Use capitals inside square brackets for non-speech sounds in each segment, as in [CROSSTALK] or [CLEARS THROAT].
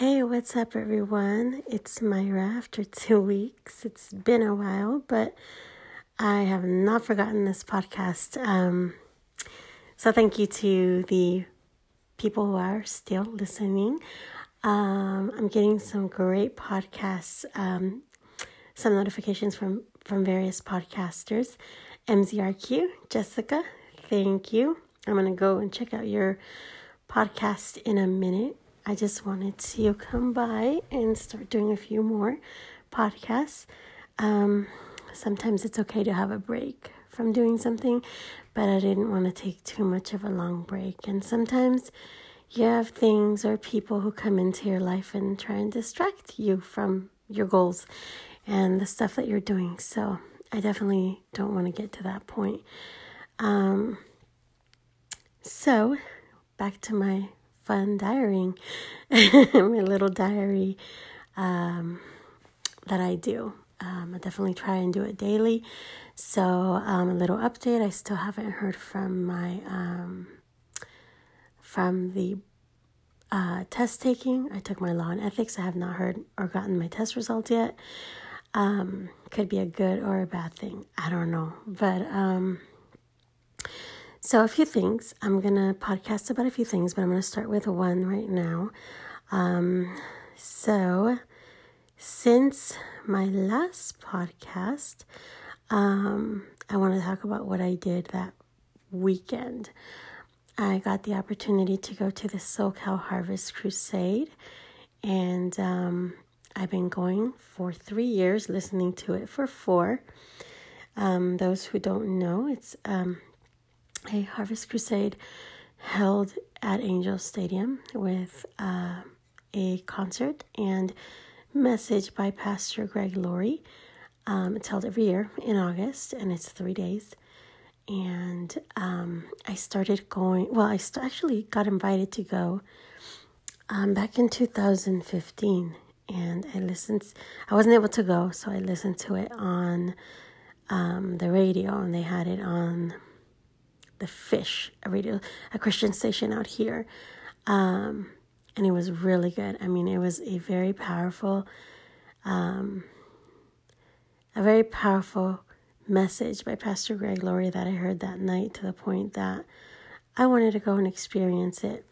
Hey, what's up, everyone? It's Myra after [LAUGHS] two weeks. It's been a while, but I have not forgotten this podcast. Um, so, thank you to the people who are still listening. Um, I'm getting some great podcasts, um, some notifications from, from various podcasters. MZRQ, Jessica, thank you. I'm going to go and check out your podcast in a minute. I just wanted to come by and start doing a few more podcasts. Um, sometimes it's okay to have a break from doing something, but I didn't want to take too much of a long break. And sometimes you have things or people who come into your life and try and distract you from your goals and the stuff that you're doing. So I definitely don't want to get to that point. Um, so back to my fun diarying, [LAUGHS] my little diary um, that I do. Um, I definitely try and do it daily. So, um, a little update. I still haven't heard from my um, from the uh, test taking. I took my law and ethics. I have not heard or gotten my test results yet. Um, could be a good or a bad thing. I don't know, but um, so, a few things. I'm going to podcast about a few things, but I'm going to start with one right now. Um, so, since my last podcast, um, I want to talk about what I did that weekend. I got the opportunity to go to the SoCal Harvest Crusade, and um, I've been going for three years, listening to it for four. Um, those who don't know, it's um, a Harvest Crusade held at Angel Stadium with uh, a concert and message by Pastor Greg Laurie. Um, it's held every year in August and it's three days. And um, I started going, well, I st- actually got invited to go um, back in 2015. And I listened, I wasn't able to go, so I listened to it on um, the radio and they had it on the Fish, a radio, a Christian station out here, um, and it was really good. I mean, it was a very powerful, um, a very powerful message by Pastor Greg Laurie that I heard that night to the point that I wanted to go and experience it.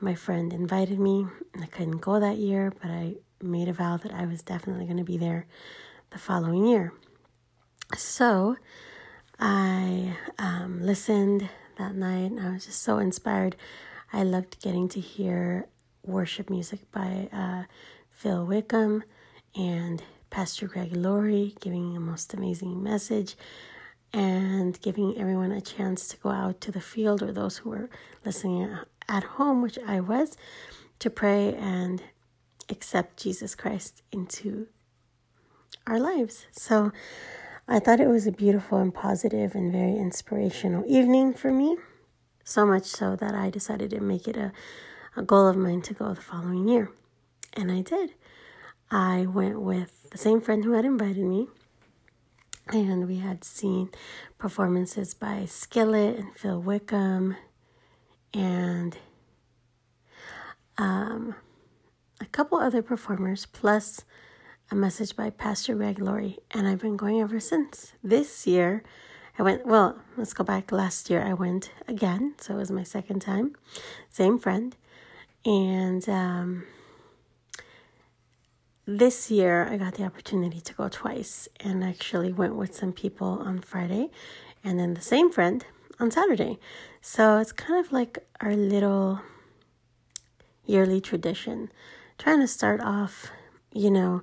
My friend invited me. I couldn't go that year, but I made a vow that I was definitely going to be there the following year. So, I um, listened that night and I was just so inspired. I loved getting to hear worship music by uh, Phil Wickham and Pastor Greg Laurie giving a most amazing message and giving everyone a chance to go out to the field or those who were listening at home, which I was, to pray and accept Jesus Christ into our lives. So, I thought it was a beautiful and positive and very inspirational evening for me. So much so that I decided to make it a, a goal of mine to go the following year. And I did. I went with the same friend who had invited me. And we had seen performances by Skillet and Phil Wickham and um, a couple other performers, plus a message by Pastor Greg Laurie, and I've been going ever since. This year, I went, well, let's go back. Last year, I went again, so it was my second time. Same friend. And um, this year, I got the opportunity to go twice and actually went with some people on Friday and then the same friend on Saturday. So it's kind of like our little yearly tradition, trying to start off, you know,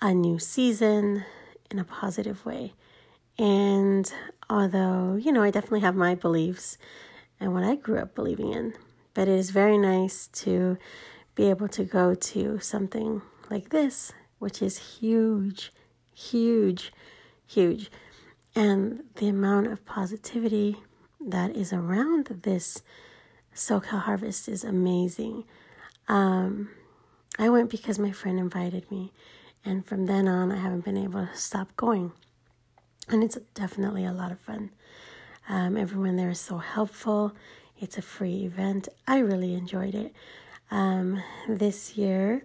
a new season in a positive way. And although, you know, I definitely have my beliefs and what I grew up believing in, but it is very nice to be able to go to something like this, which is huge, huge, huge. And the amount of positivity that is around this SoCal Harvest is amazing. Um, I went because my friend invited me, and from then on, I haven't been able to stop going. And it's definitely a lot of fun. Um, everyone there is so helpful. It's a free event. I really enjoyed it. Um, this year,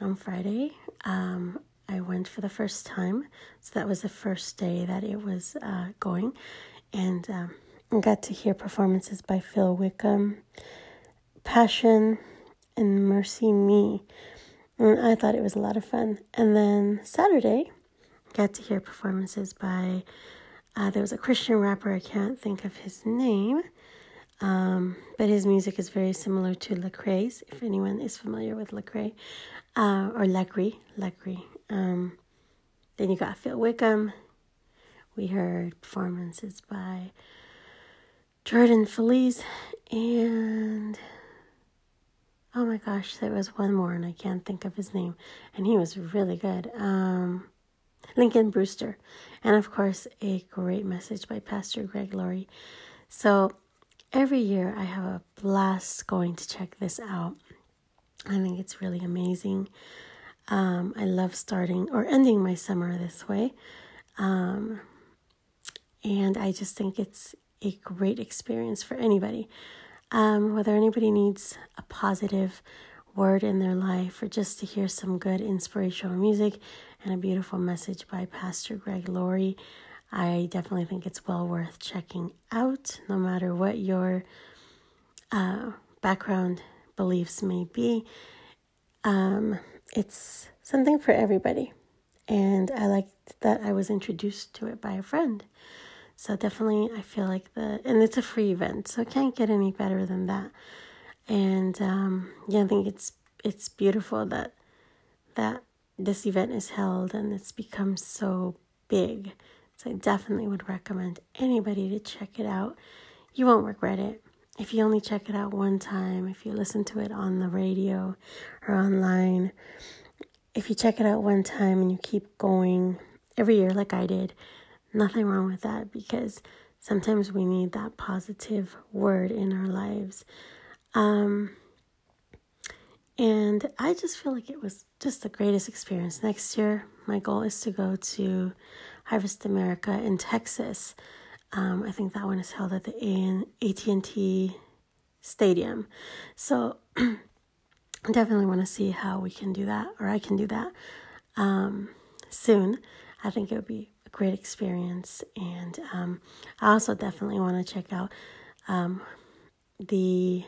on Friday, um, I went for the first time. So that was the first day that it was uh, going. And um, got to hear performances by Phil Wickham, Passion, and Mercy Me. And I thought it was a lot of fun. And then Saturday, got to hear performances by uh, there was a Christian rapper, I can't think of his name, um, but his music is very similar to Lecrae's, if anyone is familiar with Lecrae, uh, or Lecrae, Lecrae. Um, then you got Phil Wickham. We heard performances by Jordan Feliz and oh my gosh, there was one more and I can't think of his name, and he was really good. Um, Lincoln Brewster, and of course, a great message by Pastor Greg Laurie. So every year I have a blast going to check this out. I think it's really amazing. Um, I love starting or ending my summer this way. Um, and I just think it's a great experience for anybody. Um, whether anybody needs a positive word in their life or just to hear some good inspirational music and a beautiful message by Pastor Greg Laurie. I definitely think it's well worth checking out, no matter what your uh, background beliefs may be. Um, it's something for everybody. And I liked that I was introduced to it by a friend. So definitely, I feel like the, and it's a free event, so it can't get any better than that. And um, yeah, I think it's it's beautiful that that this event is held and it's become so big. So I definitely would recommend anybody to check it out. You won't regret it. If you only check it out one time, if you listen to it on the radio or online, if you check it out one time and you keep going every year like I did, nothing wrong with that because sometimes we need that positive word in our lives. Um, and I just feel like it was just the greatest experience. Next year, my goal is to go to Harvest America in Texas. Um, I think that one is held at the AT&T Stadium. So I [CLEARS THROAT] definitely want to see how we can do that, or I can do that um, soon. I think it would be great experience. And um, I also definitely want to check out um, the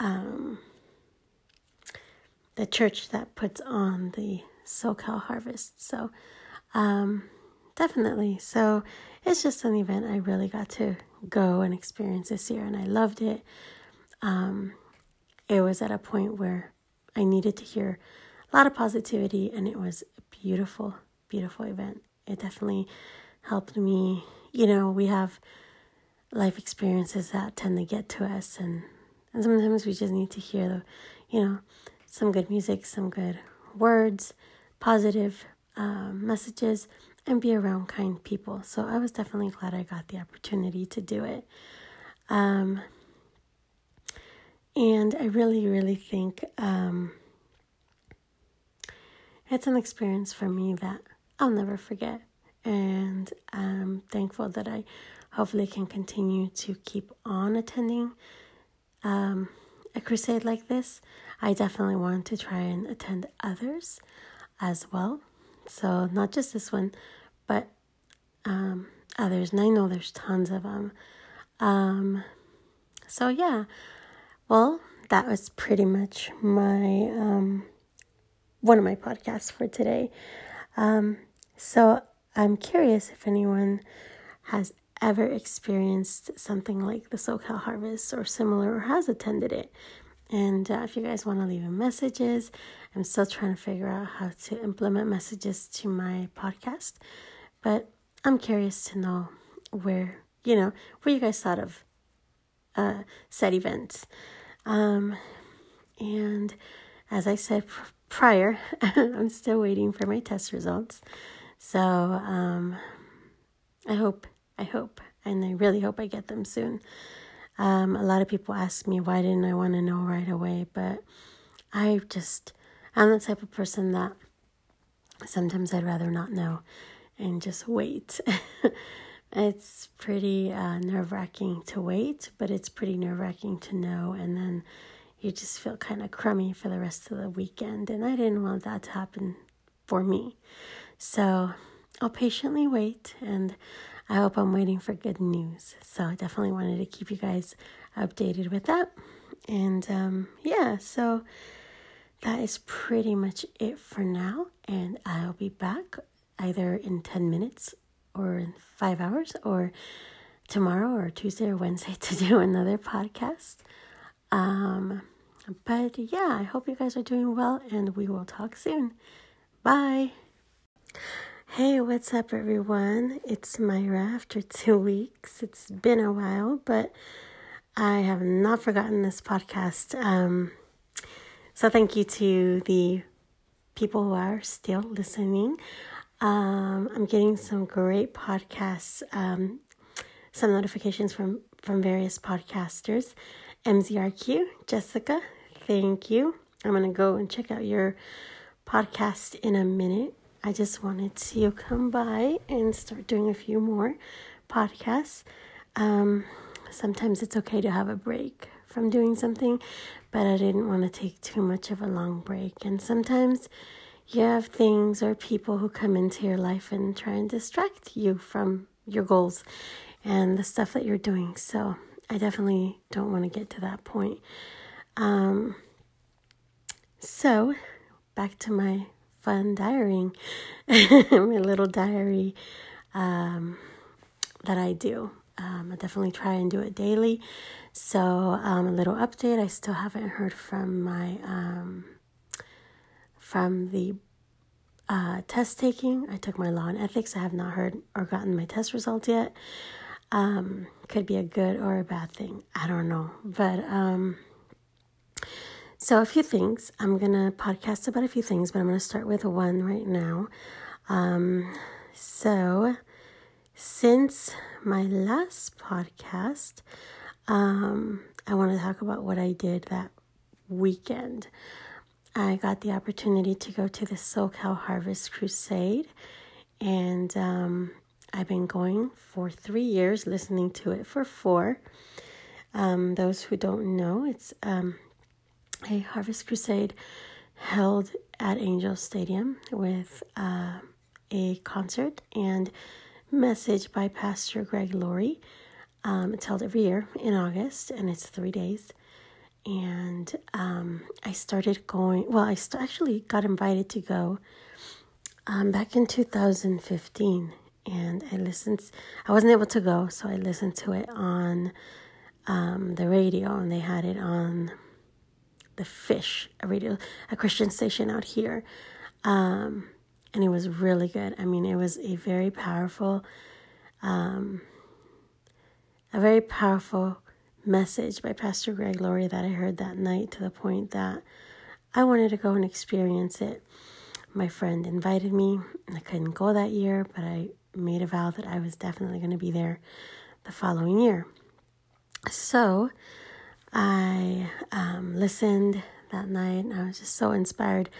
um, the church that puts on the SoCal Harvest. So, um, definitely. So, it's just an event I really got to go and experience this year, and I loved it. Um, it was at a point where I needed to hear a lot of positivity, and it was a beautiful, beautiful event. It definitely helped me. You know, we have life experiences that tend to get to us, and, and sometimes we just need to hear the, you know, some good music, some good words, positive um, messages, and be around kind people. So I was definitely glad I got the opportunity to do it. Um, and I really, really think um, it's an experience for me that I'll never forget. And I'm thankful that I hopefully can continue to keep on attending um, a crusade like this. I definitely want to try and attend others as well. So, not just this one, but um, others. And I know there's tons of them. Um, so, yeah. Well, that was pretty much my um, one of my podcasts for today. Um, so, I'm curious if anyone has ever experienced something like the SoCal Harvest or similar or has attended it. And uh, if you guys want to leave messages, I'm still trying to figure out how to implement messages to my podcast. But I'm curious to know where, you know, what you guys thought of uh, said events. Um, and as I said pr- prior, [LAUGHS] I'm still waiting for my test results. So um, I hope, I hope, and I really hope I get them soon. Um, a lot of people ask me why didn't I want to know right away, but I just I'm the type of person that sometimes I'd rather not know and just wait. [LAUGHS] it's pretty uh, nerve wracking to wait, but it's pretty nerve wracking to know, and then you just feel kind of crummy for the rest of the weekend. And I didn't want that to happen for me. So I'll patiently wait and I hope I'm waiting for good news. So I definitely wanted to keep you guys updated with that. And um, yeah, so that is pretty much it for now. And I'll be back either in 10 minutes or in five hours or tomorrow or Tuesday or Wednesday [LAUGHS] to do another podcast. Um, but yeah, I hope you guys are doing well and we will talk soon. Bye. What's up, everyone? It's Myra after [LAUGHS] two weeks. It's been a while, but I have not forgotten this podcast. Um, so, thank you to the people who are still listening. Um, I'm getting some great podcasts, um, some notifications from, from various podcasters. MZRQ, Jessica, thank you. I'm going to go and check out your podcast in a minute. I just wanted to come by and start doing a few more podcasts. Um, sometimes it's okay to have a break from doing something, but I didn't want to take too much of a long break. And sometimes you have things or people who come into your life and try and distract you from your goals and the stuff that you're doing. So I definitely don't want to get to that point. Um, so back to my fun diarying, [LAUGHS] my little diary um, that I do. Um, I definitely try and do it daily. So, um, a little update. I still haven't heard from my um, from the uh, test taking. I took my law and ethics. I have not heard or gotten my test results yet. Um, could be a good or a bad thing. I don't know, but um, so, a few things. I'm going to podcast about a few things, but I'm going to start with one right now. Um, so, since my last podcast, um, I want to talk about what I did that weekend. I got the opportunity to go to the SoCal Harvest Crusade, and um, I've been going for three years, listening to it for four. Um, those who don't know, it's um, a Harvest Crusade held at Angel Stadium with uh, a concert and message by Pastor Greg Laurie. Um, it's held every year in August and it's three days. And um, I started going, well, I st- actually got invited to go um, back in 2015. And I listened, I wasn't able to go, so I listened to it on um, the radio and they had it on the Fish, a radio, a Christian station out here, um, and it was really good. I mean, it was a very powerful, um, a very powerful message by Pastor Greg Laurie that I heard that night to the point that I wanted to go and experience it. My friend invited me. I couldn't go that year, but I made a vow that I was definitely going to be there the following year. So, I um, listened that night and I was just so inspired.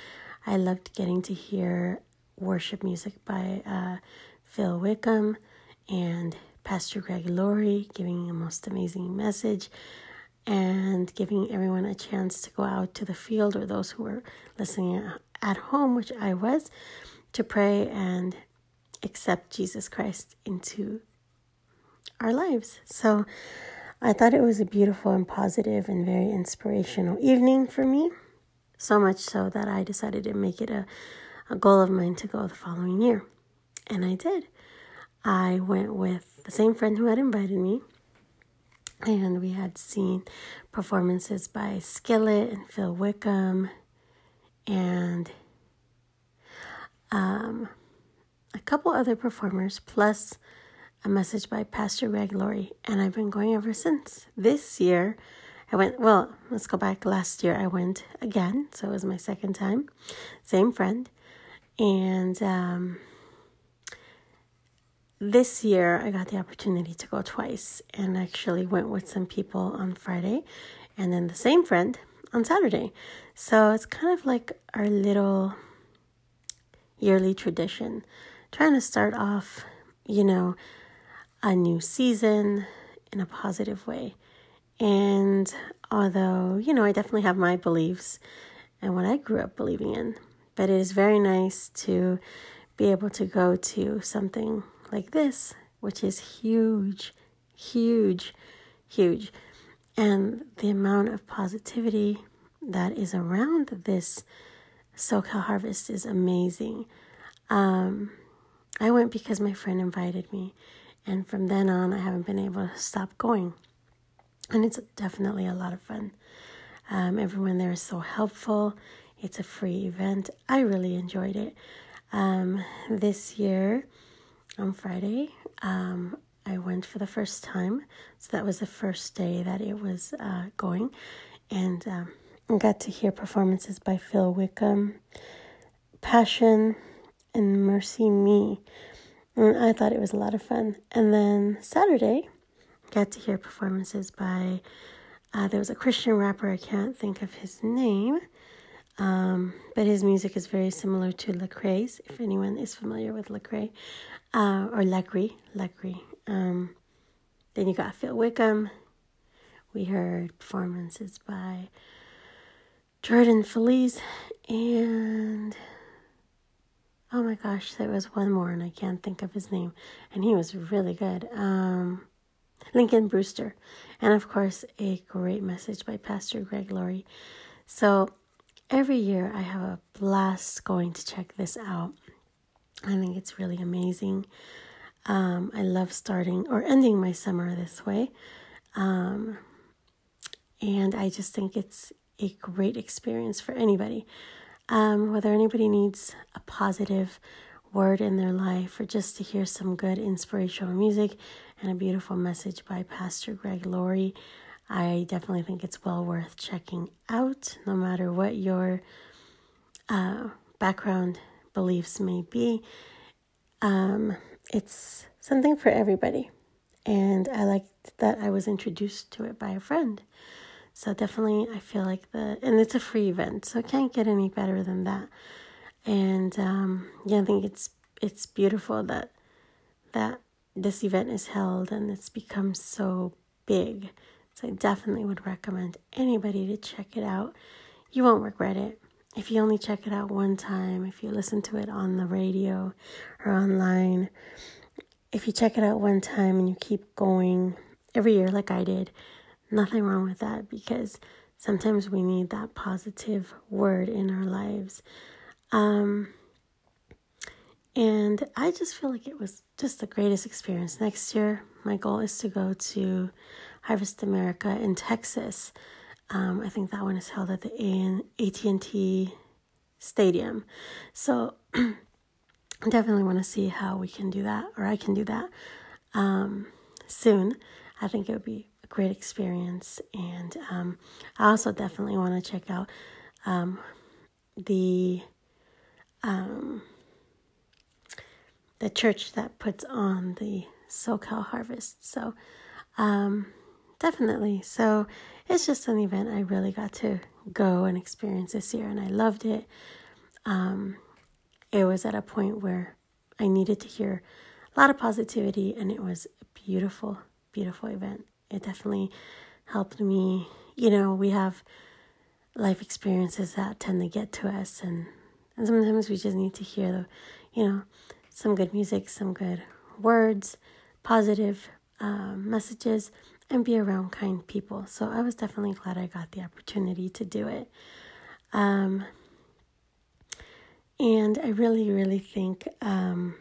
I loved getting to hear worship music by uh, Phil Wickham and Pastor Greg Laurie giving a most amazing message and giving everyone a chance to go out to the field or those who were listening at home, which I was, to pray and accept Jesus Christ into our lives. So I thought it was a beautiful and positive and very inspirational evening for me. So much so that I decided to make it a, a goal of mine to go the following year. And I did. I went with the same friend who had invited me, and we had seen performances by Skillet and Phil Wickham and um, a couple other performers, plus a message by Pastor Greg Laurie, and I've been going ever since. This year, I went, well, let's go back. Last year, I went again, so it was my second time. Same friend. And um, this year, I got the opportunity to go twice and actually went with some people on Friday and then the same friend on Saturday. So it's kind of like our little yearly tradition, trying to start off, you know, a new season in a positive way. And although, you know, I definitely have my beliefs and what I grew up believing in, but it is very nice to be able to go to something like this, which is huge, huge, huge. And the amount of positivity that is around this SoCal Harvest is amazing. Um, I went because my friend invited me, and from then on, I haven't been able to stop going. And it's definitely a lot of fun. Um, everyone there is so helpful. It's a free event. I really enjoyed it. Um, this year, on Friday, um, I went for the first time. So that was the first day that it was uh, going. And um, I got to hear performances by Phil Wickham, Passion, and MercyMe. And I thought it was a lot of fun. And then Saturday, got to hear performances by uh, there was a Christian rapper. I can't think of his name, um, but his music is very similar to Lecrae's. If anyone is familiar with Lecrae uh, or Lecrae, Lecrae. Um, then you got Phil Wickham. We heard performances by Jordan Feliz and oh my gosh, there was one more and I can't think of his name, and he was really good. Um, Lincoln Brewster, and of course, a great message by Pastor Greg Laurie. So every year I have a blast going to check this out. I think it's really amazing. Um, I love starting or ending my summer this way. Um, and I just think it's a great experience for anybody. Um, whether anybody needs a positive word in their life or just to hear some good inspirational music and a beautiful message by Pastor Greg Laurie, I definitely think it's well worth checking out, no matter what your uh, background beliefs may be. Um, it's something for everybody. And I liked that I was introduced to it by a friend. So definitely, I feel like the and it's a free event, so it can't get any better than that. And um, yeah, I think it's it's beautiful that that this event is held and it's become so big. So I definitely would recommend anybody to check it out. You won't regret it. If you only check it out one time, if you listen to it on the radio or online, if you check it out one time and you keep going every year like I did, Nothing wrong with that because sometimes we need that positive word in our lives. Um, and I just feel like it was just the greatest experience. Next year, my goal is to go to Harvest America in Texas. Um, I think that one is held at the AT&T Stadium. So I [CLEARS THROAT] definitely want to see how we can do that, or I can do that um, soon. I think it would be great experience. And um, I also definitely want to check out um, the um, the church that puts on the SoCal Harvest. So um, definitely. So it's just an event I really got to go and experience this year, and I loved it. Um, it was at a point where I needed to hear a lot of positivity, and it was a beautiful, beautiful event it definitely helped me. You know, we have life experiences that tend to get to us, and, and sometimes we just need to hear the, you know, some good music, some good words, positive um, messages, and be around kind people. So I was definitely glad I got the opportunity to do it. Um, and I really, really think um,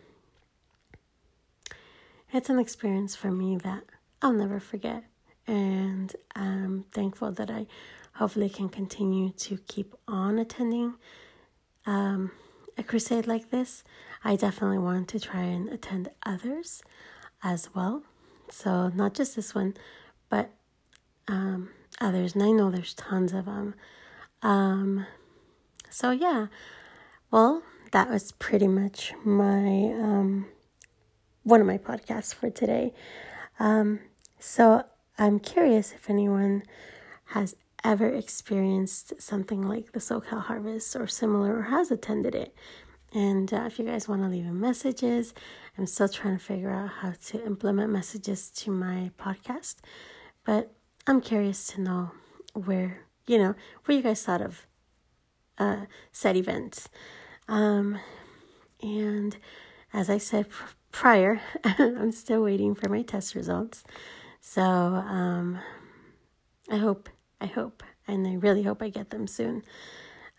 it's an experience for me that I'll never forget. And I'm thankful that I hopefully can continue to keep on attending um, a crusade like this. I definitely want to try and attend others as well. So, not just this one, but um, others. And I know there's tons of them. Um, so, yeah. Well, that was pretty much my um, one of my podcasts for today. Um, so I'm curious if anyone has ever experienced something like the SoCal Harvest or similar or has attended it. And uh, if you guys want to leave messages, I'm still trying to figure out how to implement messages to my podcast. But I'm curious to know where, you know, what you guys thought of uh, said events. Um, and as I said pr- prior, [LAUGHS] I'm still waiting for my test results. So um, I hope, I hope, and I really hope I get them soon.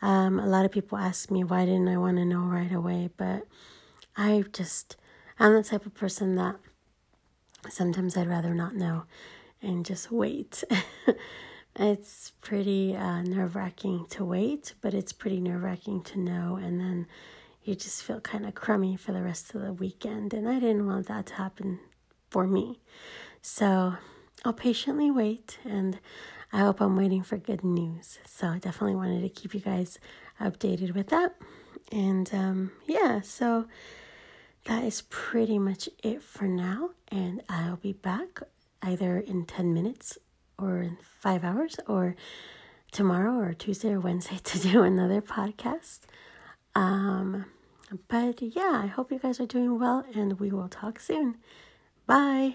Um, a lot of people ask me why didn't I want to know right away, but I just, I'm the type of person that sometimes I'd rather not know and just wait. [LAUGHS] it's pretty uh, nerve wracking to wait, but it's pretty nerve wracking to know, and then you just feel kind of crummy for the rest of the weekend. And I didn't want that to happen for me. So I'll patiently wait, and I hope I'm waiting for good news. So I definitely wanted to keep you guys updated with that. And um, yeah, so that is pretty much it for now. And I'll be back either in 10 minutes or in five hours or tomorrow or Tuesday or Wednesday [LAUGHS] to do another podcast. Um, but yeah, I hope you guys are doing well and we will talk soon. Bye.